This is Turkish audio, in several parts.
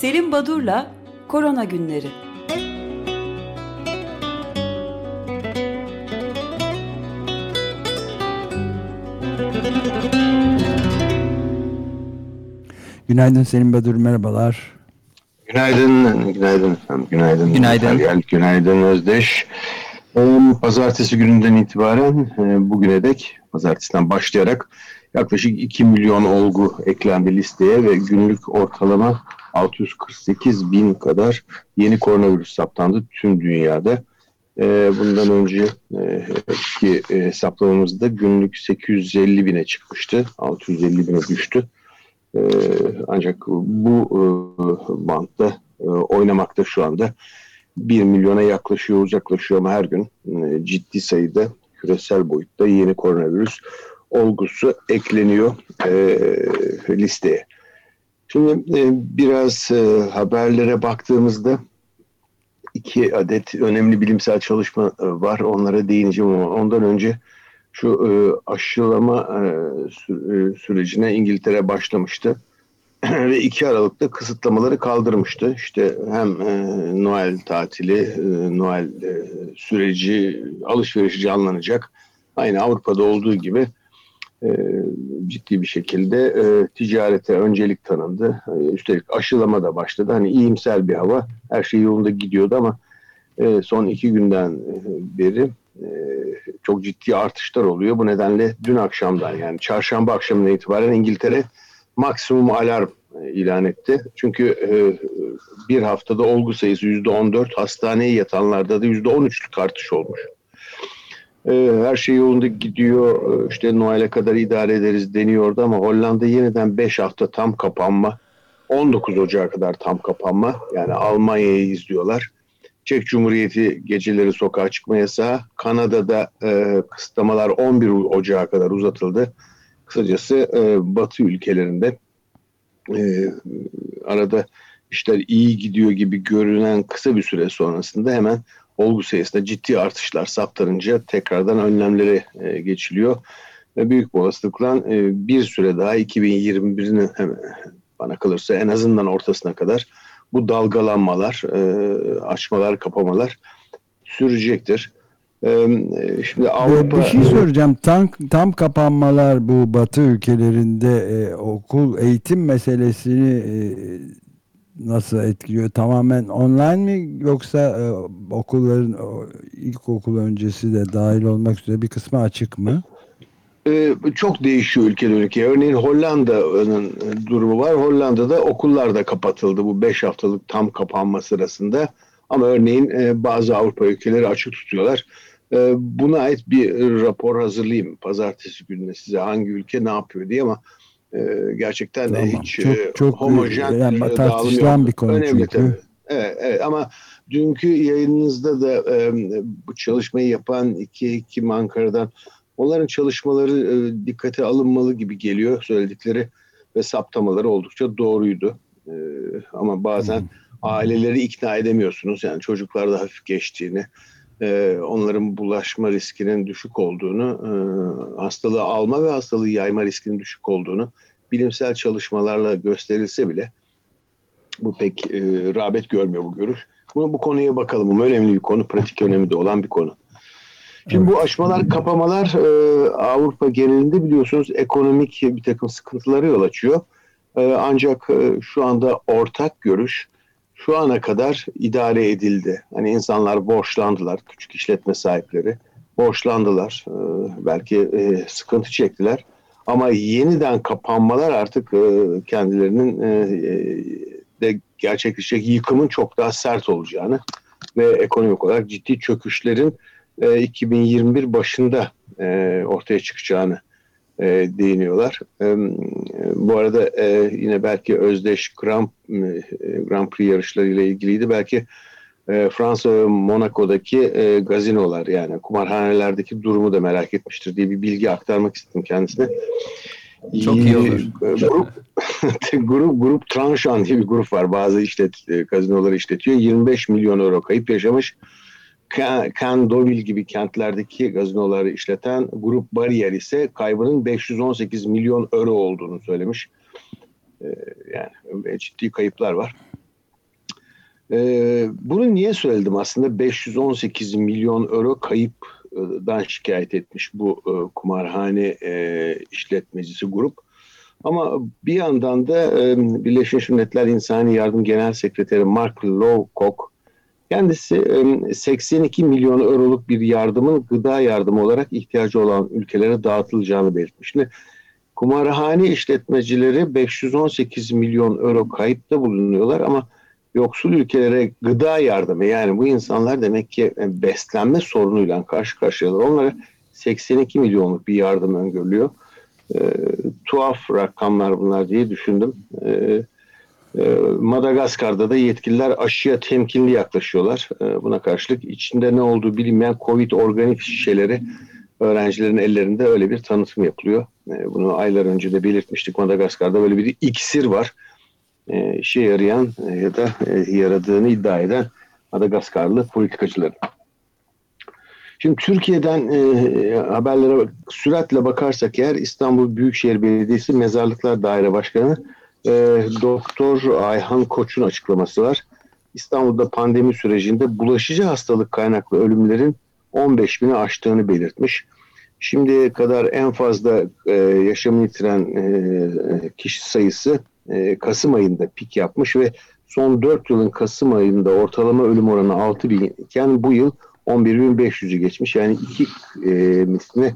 Selim Badur'la Korona Günleri. Günaydın Selim Badur, merhabalar. Günaydın, günaydın efendim, günaydın. Günaydın. Feryal, günaydın Özdeş. Ee, Pazartesi gününden itibaren e, bugüne dek, pazartesiden başlayarak yaklaşık 2 milyon olgu eklendi listeye ve günlük ortalama 648 bin kadar yeni koronavirüs saptandı tüm dünyada. Ee, bundan önce e, ki e, günlük 850 bine çıkmıştı, 650 bine düştü. Ee, ancak bu e, bantta e, oynamakta şu anda 1 milyona yaklaşıyor, uzaklaşıyor ama her gün e, ciddi sayıda küresel boyutta yeni koronavirüs olgusu ekleniyor listeye. Şimdi biraz haberlere baktığımızda iki adet önemli bilimsel çalışma var. Onlara değineceğim ama ondan önce şu e, aşılama e, sü- e, sürecine İngiltere başlamıştı. Ve 2 Aralık'ta kısıtlamaları kaldırmıştı. İşte hem e, Noel tatili, e, Noel e, süreci, alışverişi canlanacak. Aynı Avrupa'da olduğu gibi e, ciddi bir şekilde e, ticarete öncelik tanındı. E, üstelik aşılama da başladı. Hani iyimser bir hava, her şey yolunda gidiyordu ama e, son iki günden e, beri çok ciddi artışlar oluyor. Bu nedenle dün akşamdan yani çarşamba akşamından itibaren İngiltere maksimum alarm ilan etti. Çünkü bir haftada olgu sayısı %14, hastaneye yatanlarda da %13'lük artış olmuş. Her şey yolunda gidiyor. İşte Noel'e kadar idare ederiz deniyordu ama Hollanda yeniden 5 hafta tam kapanma. 19 Ocağı kadar tam kapanma. Yani Almanya'yı izliyorlar. Çek Cumhuriyeti geceleri sokağa çıkma yasağı. Kanada'da e, kısıtlamalar 11 Ocağı kadar uzatıldı. Kısacası e, Batı ülkelerinde e, arada işler iyi gidiyor gibi görünen kısa bir süre sonrasında hemen olgu sayısında ciddi artışlar saptarınca tekrardan önlemlere e, geçiliyor. Ve büyük olasılıkla e, bir süre daha 2021'in bana kalırsa en azından ortasına kadar bu dalgalanmalar, e, açmalar, kapamalar sürecektir. E, şimdi Avrupa... Bir şey soracağım. Tam, tam kapanmalar bu batı ülkelerinde e, okul eğitim meselesini e, nasıl etkiliyor? Tamamen online mi yoksa e, okulların ilkokul öncesi de dahil olmak üzere bir kısmı açık mı? Ee, çok değişiyor ülkeden ülkeye. Örneğin Hollanda'nın durumu var. Hollanda'da okullar da kapatıldı bu 5 haftalık tam kapanma sırasında. Ama örneğin e, bazı Avrupa ülkeleri açık tutuyorlar. E, buna ait bir rapor hazırlayayım pazartesi gününe size hangi ülke ne yapıyor diye ama e, gerçekten tamam. hiç çok, çok homojen yani, tartışılan bir konu Önemli çünkü. Tabii. Evet, evet ama dünkü yayınınızda da e, bu çalışmayı yapan iki iki Ankara'dan Onların çalışmaları e, dikkate alınmalı gibi geliyor söyledikleri ve saptamaları oldukça doğruydu. E, ama bazen hmm. aileleri ikna edemiyorsunuz. Yani çocuklarda hafif geçtiğini, e, onların bulaşma riskinin düşük olduğunu, e, hastalığı alma ve hastalığı yayma riskinin düşük olduğunu bilimsel çalışmalarla gösterilse bile bu pek e, rağbet görmüyor bu görüş. Bunu bu konuya bakalım. Bu önemli bir konu, pratik önemi de olan bir konu. Şimdi bu aşmalar, kapamalar e, Avrupa genelinde biliyorsunuz ekonomik bir takım sıkıntılara yol açıyor. E, ancak e, şu anda ortak görüş şu ana kadar idare edildi. Hani insanlar borçlandılar, küçük işletme sahipleri borçlandılar. E, belki e, sıkıntı çektiler. Ama yeniden kapanmalar artık e, kendilerinin e, e de gerçekleşecek yıkımın çok daha sert olacağını ve ekonomik olarak ciddi çöküşlerin 2021 e, başında e, ortaya çıkacağını e, değiniyorlar. Bu arada yine belki Özdeş Grand, Grand Prix yarışlarıyla ilgiliydi. Belki Fransa ve Monaco'daki gazinolar yani kumarhanelerdeki durumu da merak etmiştir diye bir bilgi aktarmak istedim kendisine. Çok iyi olur. Grup, grup, grup Tranşan diye bir grup var. Bazı işlet, gazinoları işletiyor. 25 milyon euro kayıp yaşamış. Cannes, Deauville gibi kentlerdeki gazinoları işleten Grup Bariyer ise kaybının 518 milyon euro olduğunu söylemiş. Ee, yani ciddi kayıplar var. Ee, bunu niye söyledim aslında 518 milyon euro kayıpdan şikayet etmiş bu e, kumarhane e, işletmecisi grup. Ama bir yandan da e, Birleşmiş Milletler İnsani Yardım Genel Sekreteri Mark Lowcock kendisi 82 milyon euroluk bir yardımın gıda yardımı olarak ihtiyacı olan ülkelere dağıtılacağını belirtmiş. Şimdi kumarhane işletmecileri 518 milyon euro kayıpta bulunuyorlar ama yoksul ülkelere gıda yardımı yani bu insanlar demek ki beslenme sorunuyla karşı karşıyalar. Onlara 82 milyonluk bir yardım öngörülüyor. E, tuhaf rakamlar bunlar diye düşündüm. E, e, Madagaskar'da da yetkililer aşıya temkinli yaklaşıyorlar. E, buna karşılık içinde ne olduğu bilinmeyen Covid organik şişeleri öğrencilerin ellerinde öyle bir tanıtım yapılıyor. E, bunu aylar önce de belirtmiştik. Madagaskar'da böyle bir iksir var işe yarayan ya da e, yaradığını iddia eden Madagaskarlı politikacıların. Şimdi Türkiye'den e, haberlere süratle bakarsak eğer İstanbul Büyükşehir Belediyesi Mezarlıklar Daire Başkanı e, Doktor Ayhan Koç'un açıklaması var. İstanbul'da pandemi sürecinde bulaşıcı hastalık kaynaklı ölümlerin 15 bini aştığını belirtmiş. Şimdiye kadar en fazla e, yaşamını yitiren e, kişi sayısı e, Kasım ayında pik yapmış ve son 4 yılın Kasım ayında ortalama ölüm oranı 6 bin iken bu yıl 11.500'ü geçmiş. Yani iki e, misli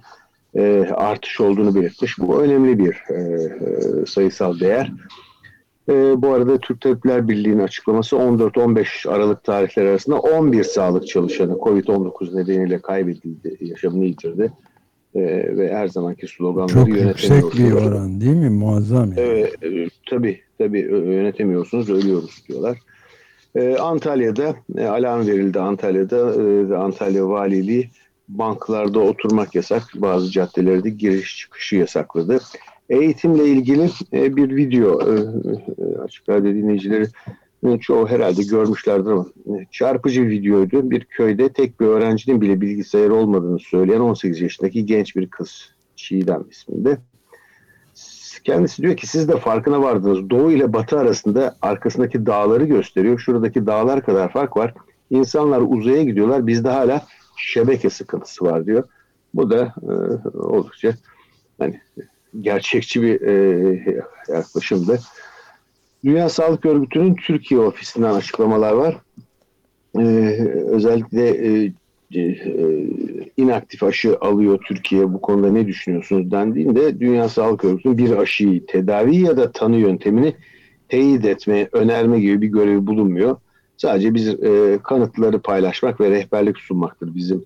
e, artış olduğunu belirtmiş. Bu önemli bir e, e sayısal değer. E, bu arada Türk Tabipler Birliği'nin açıklaması 14-15 Aralık tarihleri arasında 11 sağlık çalışanı COVID-19 nedeniyle kaybedildi, yaşamını yitirdi e, ve her zamanki sloganları Çok yüksek bir oran değil mi? Muazzam. Yani. Evet, tabii, tabii yönetemiyorsunuz, ölüyoruz diyorlar. E, Antalya'da e, alarm verildi Antalya'da. E, Antalya Valiliği banklarda oturmak yasak. Bazı caddelerde giriş çıkışı yasakladı. Eğitimle ilgili e, bir video e, e açık radyo dinleyicileri çoğu herhalde görmüşlerdir ama çarpıcı videoydu. Bir köyde tek bir öğrencinin bile bilgisayarı olmadığını söyleyen 18 yaşındaki genç bir kız Çiğdem isminde. Kendisi diyor ki siz de farkına vardınız. Doğu ile batı arasında arkasındaki dağları gösteriyor. Şuradaki dağlar kadar fark var. İnsanlar uzaya gidiyorlar. Bizde hala şebeke sıkıntısı var diyor. Bu da e, oldukça hani gerçekçi bir e, yaklaşımdı. Dünya Sağlık Örgütü'nün Türkiye ofisinden açıklamalar var. Ee, özellikle e, e, inaktif aşı alıyor Türkiye bu konuda ne düşünüyorsunuz dendiğinde Dünya Sağlık Örgütü'nün bir aşıyı tedavi ya da tanı yöntemini teyit etme, önerme gibi bir görevi bulunmuyor. Sadece biz e, kanıtları paylaşmak ve rehberlik sunmaktır bizim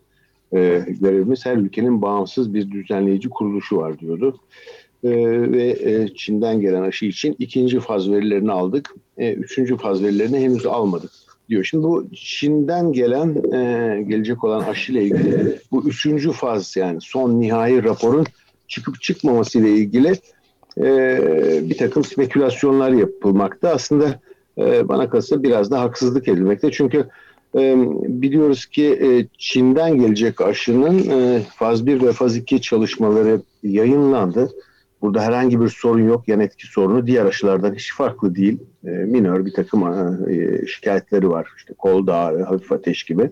e, görevimiz. Her ülkenin bağımsız bir düzenleyici kuruluşu var diyordu. Ee, ve e, Çin'den gelen aşı için ikinci faz verilerini aldık. E, üçüncü faz verilerini henüz almadık diyor. Şimdi bu Çin'den gelen e, gelecek olan aşı ile ilgili bu üçüncü faz yani son nihai raporun çıkıp çıkmaması ile ilgili bir takım spekülasyonlar yapılmakta. Aslında bana kalırsa biraz da haksızlık edilmekte. Çünkü biliyoruz ki Çin'den gelecek aşının faz 1 ve faz 2 çalışmaları yayınlandı. Burada herhangi bir sorun yok. Yan etki sorunu diğer aşılardan hiç farklı değil. E, minör bir takım e, şikayetleri var. İşte kol dağı, hafif ateş gibi.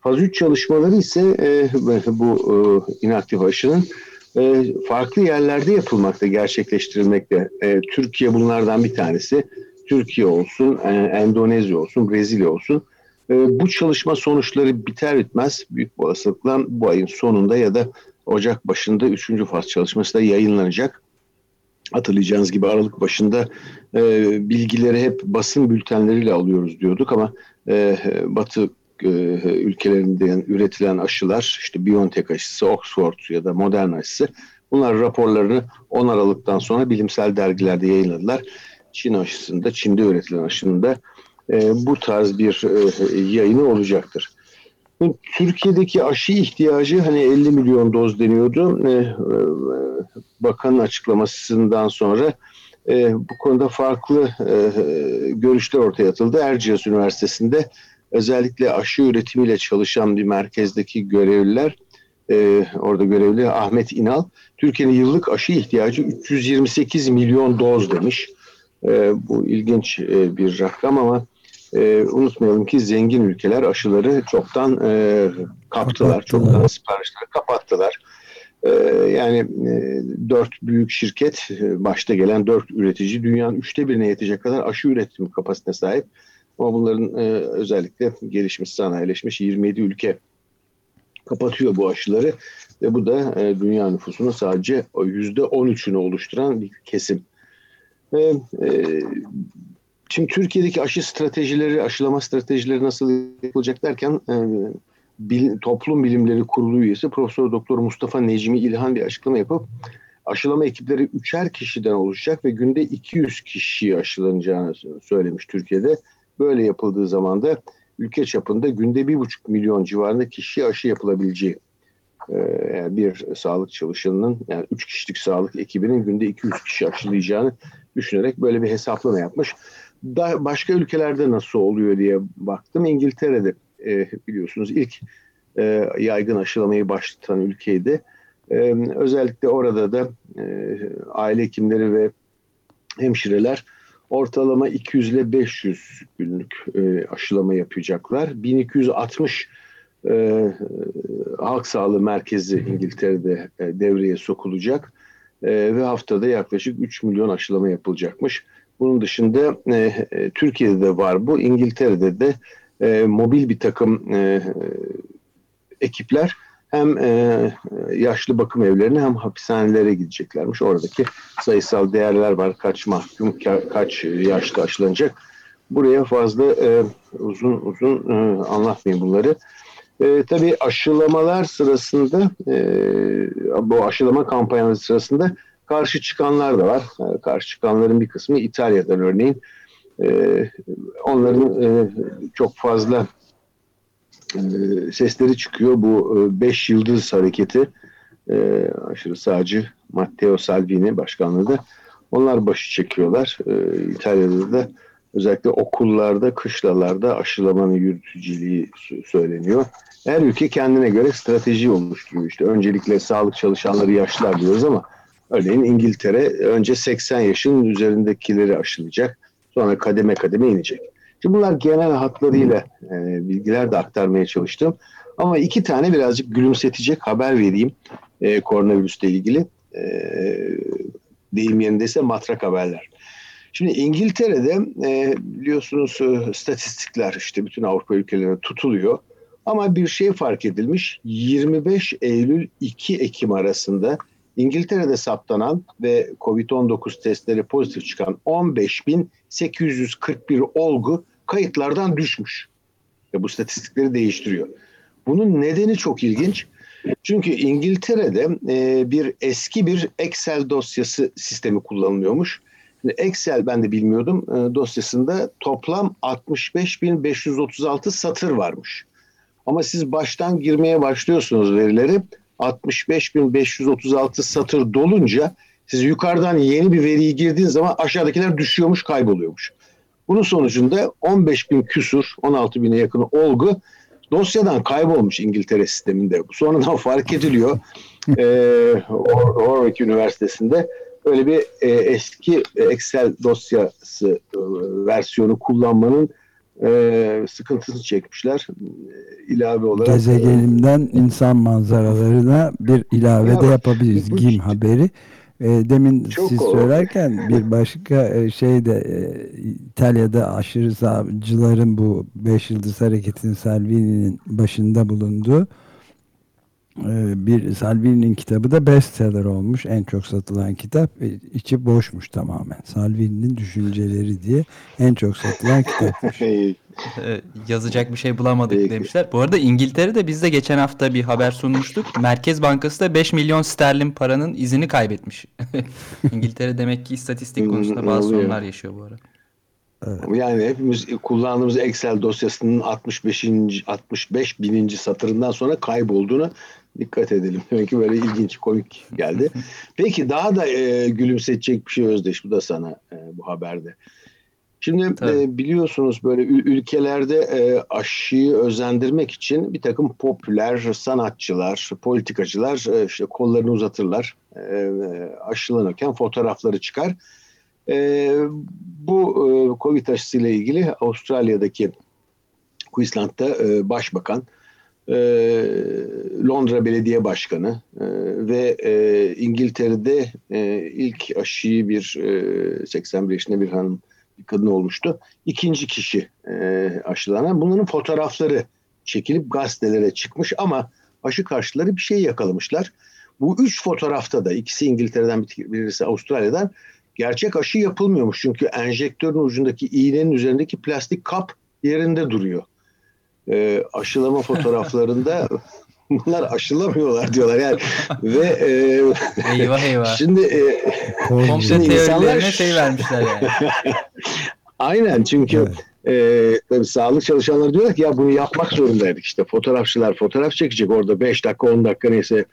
Faz 3 çalışmaları ise e, bu e, inaktif aşının e, farklı yerlerde yapılmakta, gerçekleştirilmekte. E, Türkiye bunlardan bir tanesi. Türkiye olsun, e, Endonezya olsun, Brezilya olsun. E, bu çalışma sonuçları biter bitmez büyük olasılıkla bu ayın sonunda ya da Ocak başında 3. faz çalışması da yayınlanacak. Hatırlayacağınız gibi Aralık başında e, bilgileri hep basın bültenleriyle alıyoruz diyorduk ama e, Batı e, ülkelerinde üretilen aşılar işte BioNTech aşısı, Oxford ya da Moderna aşısı bunlar raporlarını 10 Aralık'tan sonra bilimsel dergilerde yayınladılar. Çin aşısında, Çin'de üretilen aşının da e, bu tarz bir e, yayını olacaktır. Türkiye'deki aşı ihtiyacı hani 50 milyon doz deniyordu. Ee, bakanın açıklamasından sonra e, bu konuda farklı e, görüşler ortaya atıldı. Erciyes Üniversitesi'nde özellikle aşı üretimiyle çalışan bir merkezdeki görevliler e, orada görevli Ahmet İnal Türkiye'nin yıllık aşı ihtiyacı 328 milyon doz demiş. Bu ilginç bir rakam ama e, unutmayalım ki zengin ülkeler aşıları çoktan e, kaptılar, çoktan siparişleri kapattılar. E, yani e, dört büyük şirket, e, başta gelen dört üretici dünyanın üçte birine yetecek kadar aşı üretim kapasitesine sahip. Ama bunların e, özellikle gelişmiş, sanayileşmiş 27 ülke kapatıyor bu aşıları ve bu da e, dünya nüfusunun sadece yüzde 13'ünü oluşturan bir kesim. Ve e, Şimdi Türkiye'deki aşı stratejileri, aşılama stratejileri nasıl yapılacak derken e, bil, Toplum Bilimleri Kurulu üyesi Profesör Doktor Mustafa Necmi İlhan bir açıklama yapıp aşılama ekipleri üçer kişiden oluşacak ve günde 200 kişiyi aşılanacağını söylemiş Türkiye'de. Böyle yapıldığı zaman da ülke çapında günde 1,5 milyon civarında kişiye aşı yapılabileceği e, bir sağlık çalışanının yani 3 kişilik sağlık ekibinin günde 200 kişi aşılayacağını düşünerek böyle bir hesaplama yapmış da başka ülkelerde nasıl oluyor diye baktım. İngiltere'de e, biliyorsunuz ilk e, yaygın aşılamayı başlatan ülkeydi. E, özellikle orada da e, aile hekimleri ve hemşireler ortalama 200 ile 500 günlük e, aşılama yapacaklar. 1260 e, halk sağlığı merkezi İngiltere'de e, devreye sokulacak e, ve haftada yaklaşık 3 milyon aşılama yapılacakmış. Bunun dışında e, e, Türkiye'de de var bu. İngiltere'de de e, mobil bir takım e, ekipler hem e, yaşlı bakım evlerine hem hapishanelere gideceklermiş. Oradaki sayısal değerler var. Kaç mahkum, kaç yaşlı aşılanacak. Buraya fazla e, uzun uzun e, anlatmayayım bunları. E, tabii aşılamalar sırasında, e, bu aşılama kampanyaları sırasında Karşı çıkanlar da var. Yani karşı çıkanların bir kısmı İtalya'dan örneğin. E, onların e, çok fazla e, sesleri çıkıyor. Bu e, beş yıldız hareketi e, aşırı sağcı Matteo Salvini başkanlığı da onlar başı çekiyorlar. E, İtalya'da da özellikle okullarda, kışlalarda aşılamanın yürütüciliği söyleniyor. Her ülke kendine göre strateji oluşturuyor. İşte öncelikle sağlık çalışanları yaşlılar diyoruz ama Örneğin İngiltere önce 80 yaşın üzerindekileri aşılayacak. Sonra kademe kademe inecek. Şimdi bunlar genel hatlarıyla e, bilgiler de aktarmaya çalıştım. Ama iki tane birazcık gülümsetecek haber vereyim e, koronavirüsle ilgili. E, deyim yerindeyse matrak haberler. Şimdi İngiltere'de e, biliyorsunuz e, statistikler işte bütün Avrupa ülkelerine tutuluyor. Ama bir şey fark edilmiş. 25 Eylül 2 Ekim arasında İngiltere'de saptanan ve COVID-19 testleri pozitif çıkan 15.841 olgu kayıtlardan düşmüş. Ve bu statistikleri değiştiriyor. Bunun nedeni çok ilginç. Çünkü İngiltere'de e, bir eski bir Excel dosyası sistemi kullanılıyormuş. Excel ben de bilmiyordum. E, dosyasında toplam 65.536 satır varmış. Ama siz baştan girmeye başlıyorsunuz verileri. 65.536 satır dolunca siz yukarıdan yeni bir veriyi girdiğiniz zaman aşağıdakiler düşüyormuş, kayboluyormuş. Bunun sonucunda 15.000 küsur, 16.000'e yakın olgu dosyadan kaybolmuş İngiltere sisteminde. Sonradan fark ediliyor. ee, Warwick Üniversitesi'nde öyle bir e, eski Excel dosyası e, versiyonu kullanmanın e, sıkıntısını çekmişler. E, ilave olarak. Gezegenimden insan manzaralarına bir ilave ya, de yapabiliriz. GİM haberi. E, demin Çok siz o. söylerken bir başka e, şey de e, İtalya'da aşırı savcıların bu Beş Yıldız Hareketi'nin Salvini'nin başında bulunduğu bir Salvini'nin kitabı da bestseller olmuş. En çok satılan kitap. E, içi boşmuş tamamen. Salvini'nin düşünceleri diye en çok satılan kitapmış. Ee, yazacak bir şey bulamadık demişler. Bu arada İngiltere'de biz de geçen hafta bir haber sunmuştuk. Merkez Bankası da 5 milyon sterlin paranın izini kaybetmiş. İngiltere demek ki istatistik konusunda bazı sorunlar yaşıyor bu arada. Evet. Yani hepimiz kullandığımız Excel dosyasının 65. 65 bininci satırından sonra kaybolduğunu dikkat edelim. Demek ki böyle ilginç, komik geldi. Peki daha da e, gülümsetecek bir şey Özdeş. Bu da sana e, bu haberde. Şimdi e, biliyorsunuz böyle ülkelerde e, aşıyı özendirmek için bir takım popüler sanatçılar, politikacılar e, işte kollarını uzatırlar. E, aşılanırken fotoğrafları çıkar. E, bu e, Covid aşısıyla ilgili Avustralya'daki Queensland'da e, başbakan, e, Londra Belediye Başkanı e, ve e, İngiltere'de e, ilk aşıyı bir e, 81 yaşında bir hanım bir kadın olmuştu. İkinci kişi e, aşılanan. Bunların fotoğrafları çekilip gazetelere çıkmış ama aşı karşıları bir şey yakalamışlar. Bu üç fotoğrafta da ikisi İngiltere'den birisi Avustralya'dan gerçek aşı yapılmıyormuş. Çünkü enjektörün ucundaki iğnenin üzerindeki plastik kap yerinde duruyor. E, aşılama fotoğraflarında bunlar aşılamıyorlar diyorlar yani ve e, eyvah eyvah. Şimdi e, komple teorilerine şey vermişler yani. Aynen çünkü evet. e, tabii sağlık çalışanları diyorlar ki ya bunu yapmak zorundaydık işte fotoğrafçılar fotoğraf çekecek orada 5 dakika 10 dakika neyse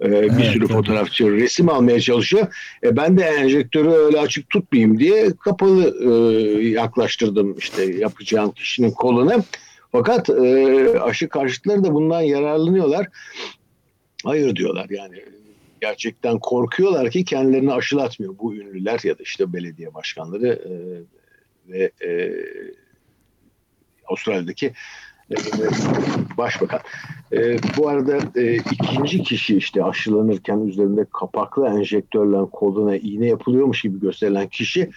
e, bir evet, sürü tabii. fotoğrafçı resim almaya çalışıyor. E, ben de enjektörü öyle açık tutmayayım diye kapalı e, yaklaştırdım işte yapacağım kişinin kolunu. Fakat e, aşı karşıtları da bundan yararlanıyorlar. Hayır diyorlar yani gerçekten korkuyorlar ki kendilerini aşılatmıyor bu ünlüler ya da işte belediye başkanları e, ve e, Avustralya'daki e, başbakan. E, bu arada e, ikinci kişi işte aşılanırken üzerinde kapaklı enjektörle koluna iğne yapılıyormuş gibi gösterilen kişi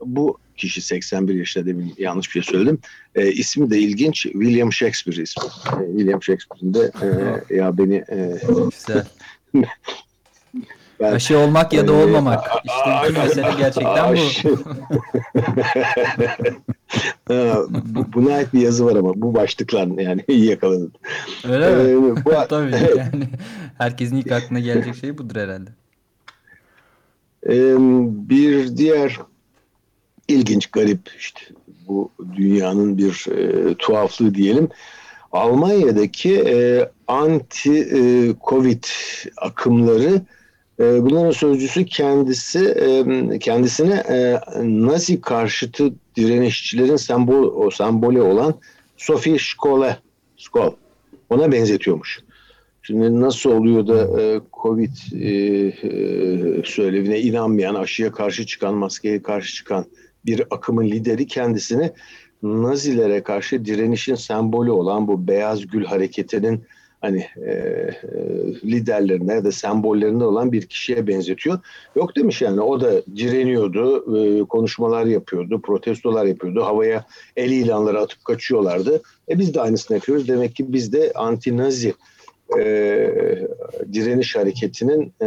bu kişi 81 yaşında demin yanlış bir şey söyledim. E, ismi de ilginç. William Shakespeare ismi. E, William Shakespeare'in de e, ya beni e, Güzel. Ben, aşı olmak ya da olmamak. İşte bütün mesele gerçekten bu. Buna ait bir yazı var ama bu başlıklar yani iyi yakaladın. Öyle ee, mi? Bu, Tabii yani herkesin ilk aklına gelecek şey budur herhalde. Ee, bir diğer ilginç, garip işte bu dünyanın bir e, tuhaflığı diyelim. Almanya'daki e, anti e, Covid akımları e, bunların sözcüsü kendisi e, kendisine e, Nazi karşıtı direnişçilerin sembol o sembolü olan Sophie Scholle Scholl ona benzetiyormuş. Şimdi nasıl oluyor da e, Covid e, e, söylevine inanmayan, aşıya karşı çıkan, maskeye karşı çıkan bir akımın lideri kendisini Nazilere karşı direnişin sembolü olan bu Beyaz Gül hareketinin hani e, e, liderlerine ya da sembollerinde olan bir kişiye benzetiyor. Yok demiş yani o da direniyordu, e, konuşmalar yapıyordu, protestolar yapıyordu, havaya el ilanları atıp kaçıyorlardı. E biz de aynısını yapıyoruz. Demek ki biz de anti-nazi e, direniş hareketinin e,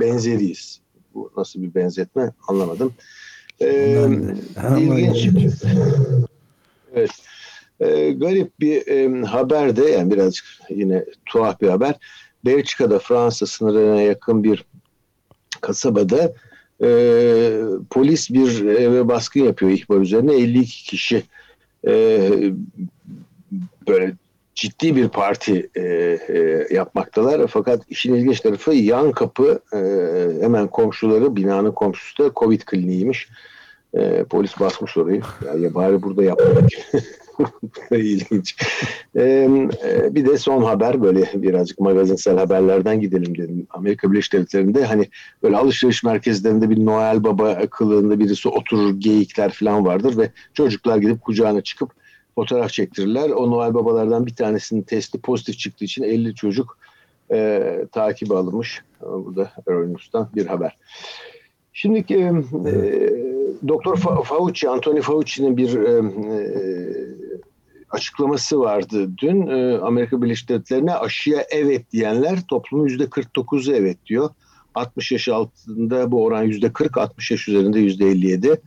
benzeriyiz. Bu nasıl bir benzetme anlamadım. E, ilginç. Evet e, garip bir e, haber de yani birazcık yine tuhaf bir haber. Belçika'da Fransa sınırına yakın bir kasabada e, polis bir eve baskın yapıyor ihbar üzerine 52 kişi e, böyle ciddi bir parti e, e, yapmaktalar. Fakat işin ilginç tarafı yan kapı e, hemen komşuları binanın komşusu da Covid kliniğiymiş. E, polis basmış orayı. Ya, bari burada yapmadık. İlginç. Ee, bir de son haber böyle birazcık magazinsel haberlerden gidelim dedim. Amerika Birleşik Devletleri'nde hani böyle alışveriş merkezlerinde bir Noel Baba kılığında birisi oturur geyikler falan vardır ve çocuklar gidip kucağına çıkıp fotoğraf çektirirler. O Noel Babalardan bir tanesinin testi pozitif çıktığı için 50 çocuk e, takibi alınmış. Burada Euronews'tan bir haber. Şimdi e, Doktor Fauci, Anthony Fauci'nin bir e, e açıklaması vardı dün. E, Amerika Birleşik Devletleri'ne aşıya evet diyenler toplumun yüzde 49'u evet diyor. 60 yaş altında bu oran yüzde 40, 60 yaş üzerinde yüzde 57.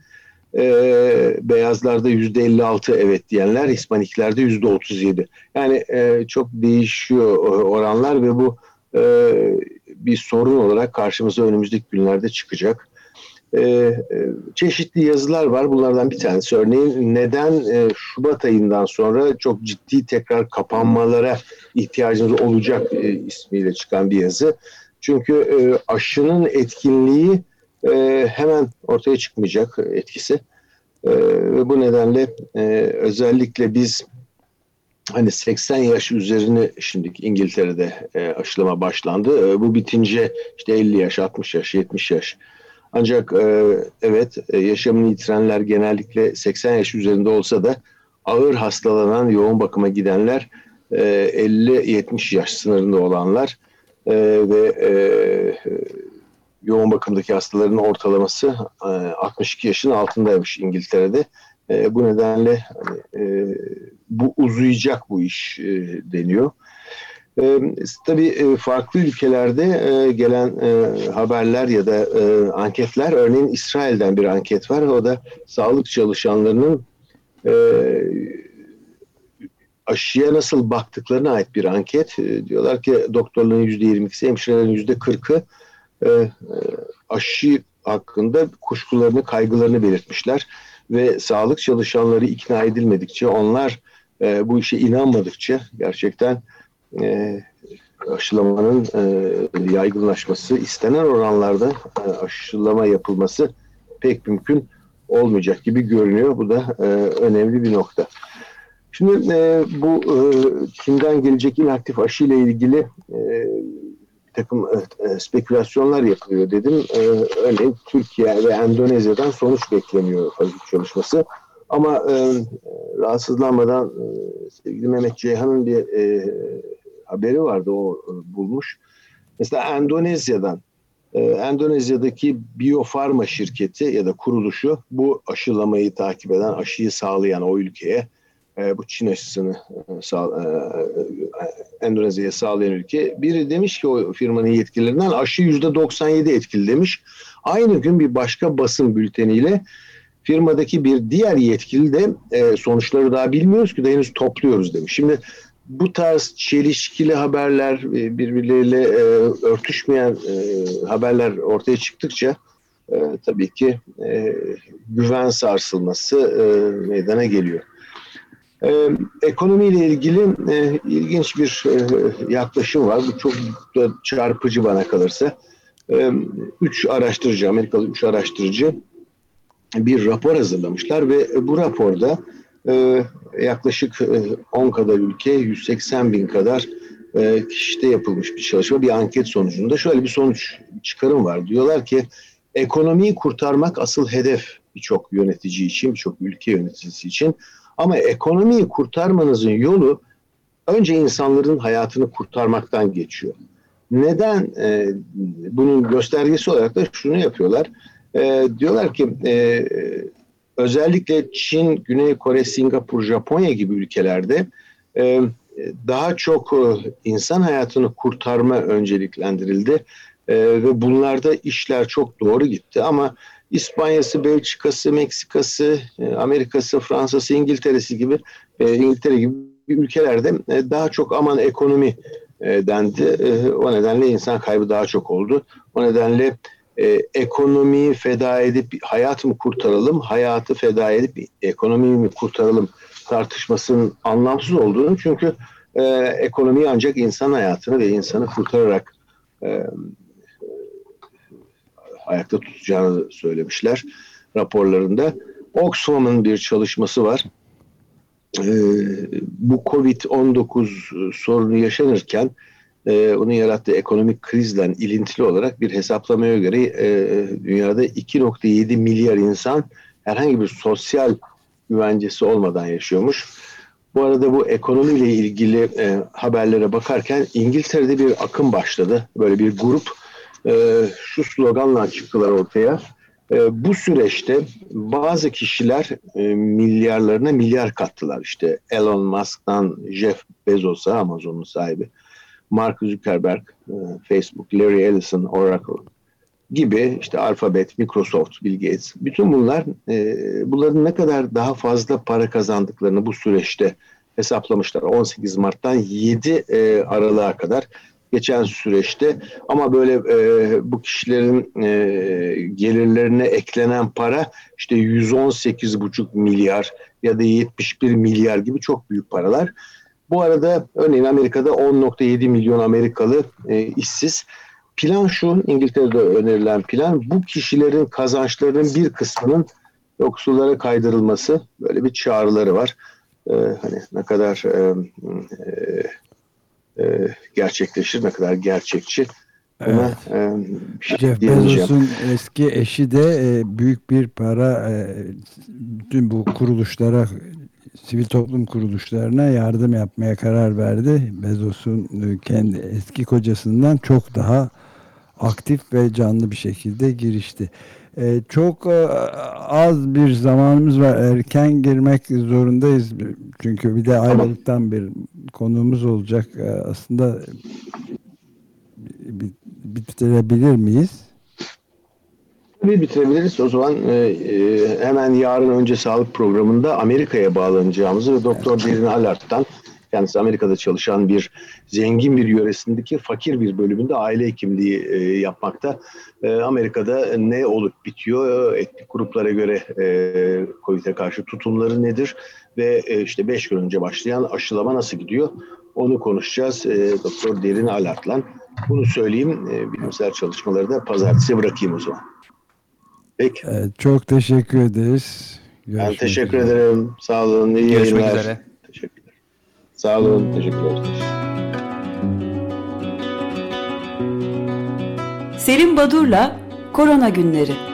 E, beyazlarda yüzde 56 evet diyenler, Hispaniklerde yüzde 37. Yani e, çok değişiyor oranlar ve bu e, bir sorun olarak karşımıza önümüzdeki günlerde çıkacak. Ee, e, çeşitli yazılar var. Bunlardan bir tanesi örneğin neden e, Şubat ayından sonra çok ciddi tekrar kapanmalara ihtiyacımız olacak e, ismiyle çıkan bir yazı. Çünkü e, aşının etkinliği e, hemen ortaya çıkmayacak etkisi. E, ve bu nedenle e, özellikle biz hani 80 yaş üzerini şimdi İngiltere'de e, aşılama başlandı. E, bu bitince işte 50 yaş, 60 yaş, 70 yaş Ancak e, evet e, yaşamını yitirenler genellikle 80 yaş üzerinde olsa da ağır hastalanan yoğun bakıma gidenler e, 50-70 yaş sınırında olanlar e, ve e, yoğun bakımdaki hastaların ortalaması e, 62 yaşın altındaymış İngiltere'de. E, bu nedenle hani, e, bu uzayacak bu iş e, deniyor. E, tabii e, farklı ülkelerde e, gelen e, haberler ya da e, anketler, örneğin İsrail'den bir anket var. O da sağlık çalışanlarının e, aşıya nasıl baktıklarına ait bir anket. E, diyorlar ki doktorların %22'si, hemşirelerin %40'ı e, e, aşı hakkında kuşkularını, kaygılarını belirtmişler. Ve sağlık çalışanları ikna edilmedikçe, onlar e, bu işe inanmadıkça gerçekten e, aşılamanın e, yaygınlaşması, istenen oranlarda e, aşılama yapılması pek mümkün olmayacak gibi görünüyor. Bu da e, önemli bir nokta. Şimdi e, bu e, Çin'den gelecek inaktif aşı ile ilgili e, takım e, spekülasyonlar yapılıyor dedim. E, örneğin Türkiye ve Endonezya'dan sonuç bekleniyor fazla çalışması. Ama e, rahatsızlanmadan e, sevgili Mehmet Ceyhan'ın bir haberi vardı o bulmuş. Mesela Endonezya'dan Endonezya'daki Biofarma şirketi ya da kuruluşu bu aşılamayı takip eden, aşıyı sağlayan o ülkeye bu Çin aşısını e, Endonezya'ya sağlayan ülke. Biri demiş ki o firmanın yetkililerinden aşı yüzde 97 etkili demiş. Aynı gün bir başka basın bülteniyle firmadaki bir diğer yetkili de e, sonuçları daha bilmiyoruz ki de henüz topluyoruz demiş. Şimdi bu tarz çelişkili haberler e, birbirleriyle e, örtüşmeyen e, haberler ortaya çıktıkça e, tabii ki e, güven sarsılması e, meydana geliyor. Ee, ekonomiyle ilgili e, ilginç bir e, yaklaşım var. Bu çok da çarpıcı bana kalırsa. E, üç araştırıcı, Amerikalı üç araştırıcı bir rapor hazırlamışlar ve bu raporda e, yaklaşık e, 10 kadar ülke, 180 bin kadar e, kişide yapılmış bir çalışma, bir anket sonucunda şöyle bir sonuç çıkarım var. Diyorlar ki ekonomiyi kurtarmak asıl hedef birçok yönetici için, birçok ülke yöneticisi için. Ama ekonomiyi kurtarmanızın yolu önce insanların hayatını kurtarmaktan geçiyor. Neden? E, bunun göstergesi olarak da şunu yapıyorlar. E, diyorlar ki e, özellikle Çin, Güney Kore, Singapur, Japonya gibi ülkelerde daha çok insan hayatını kurtarma önceliklendirildi. Ve bunlarda işler çok doğru gitti ama İspanya'sı, Belçika'sı, Meksika'sı, e, Amerika'sı, Fransa'sı, İngiltere'si gibi e, İngiltere gibi ülkelerde e, daha çok aman ekonomi dendi. O nedenle insan kaybı daha çok oldu. O nedenle ekonomiyi feda edip hayat mı kurtaralım, hayatı feda edip ekonomiyi mi kurtaralım tartışmasının anlamsız olduğunu çünkü ekonomiyi ancak insan hayatını ve insanı kurtararak ayakta tutacağını söylemişler raporlarında. Oxfam'ın bir çalışması var. Ee, bu Covid-19 sorunu yaşanırken e, onun yarattığı ekonomik krizle ilintili olarak bir hesaplamaya göre e, dünyada 2.7 milyar insan herhangi bir sosyal güvencesi olmadan yaşıyormuş. Bu arada bu ekonomiyle ilgili e, haberlere bakarken İngiltere'de bir akım başladı. Böyle bir grup e, şu sloganla çıktılar ortaya. E, bu süreçte bazı kişiler e, milyarlarına milyar kattılar. İşte Elon Musk'tan Jeff Bezos'a Amazon'un sahibi, Mark Zuckerberg, e, Facebook, Larry Ellison, Oracle gibi işte Alphabet, Microsoft, Bill Gates. Bütün bunlar e, bunların ne kadar daha fazla para kazandıklarını bu süreçte hesaplamışlar. 18 Mart'tan 7 e, Aralık'a kadar geçen süreçte ama böyle e, bu kişilerin e, gelirlerine eklenen para işte 118,5 milyar ya da 71 milyar gibi çok büyük paralar. Bu arada örneğin Amerika'da 10.7 milyon Amerikalı e, işsiz. Plan şu, İngiltere'de önerilen plan bu kişilerin kazançlarının bir kısmının yoksullara kaydırılması. Böyle bir çağrıları var. Ee, hani ne kadar e, e, e, gerçekleşir, ne kadar gerçekçi Buna e, bir şey Jeff. Bezos'un eski eşi de e, büyük bir para e, bütün bu kuruluşlara sivil toplum kuruluşlarına yardım yapmaya karar verdi. Bezos'un e, kendi eski kocasından çok daha aktif ve canlı bir şekilde girişti. E, çok e, az bir zamanımız var. Erken girmek zorundayız. Çünkü bir de Ayvalık'tan bir konuğumuz olacak. E, aslında bi- bitirebilir miyiz? Bir bitirebiliriz. O zaman e, e, hemen yarın önce sağlık programında Amerika'ya bağlanacağımızı ve Doktor Derin Alart'tan kendisi Amerika'da çalışan bir zengin bir yöresindeki fakir bir bölümünde aile hekimliği e, yapmakta. E, Amerika'da ne olup bitiyor, etnik gruplara göre e, COVID'e karşı tutumları nedir ve e, işte 5 gün önce başlayan aşılama nasıl gidiyor onu konuşacağız e, Doktor Derin Alart'la. Bunu söyleyeyim, e, bilimsel çalışmaları da pazartesi bırakayım o zaman. Peki. Evet, çok teşekkür ederiz. Ben Görüşmek teşekkür üzere. ederim. Sağ olun. İyi Görüşmek yayınlar. üzere. Sağ olun. Teşekkürler. Selim Badur'la Korona Günleri.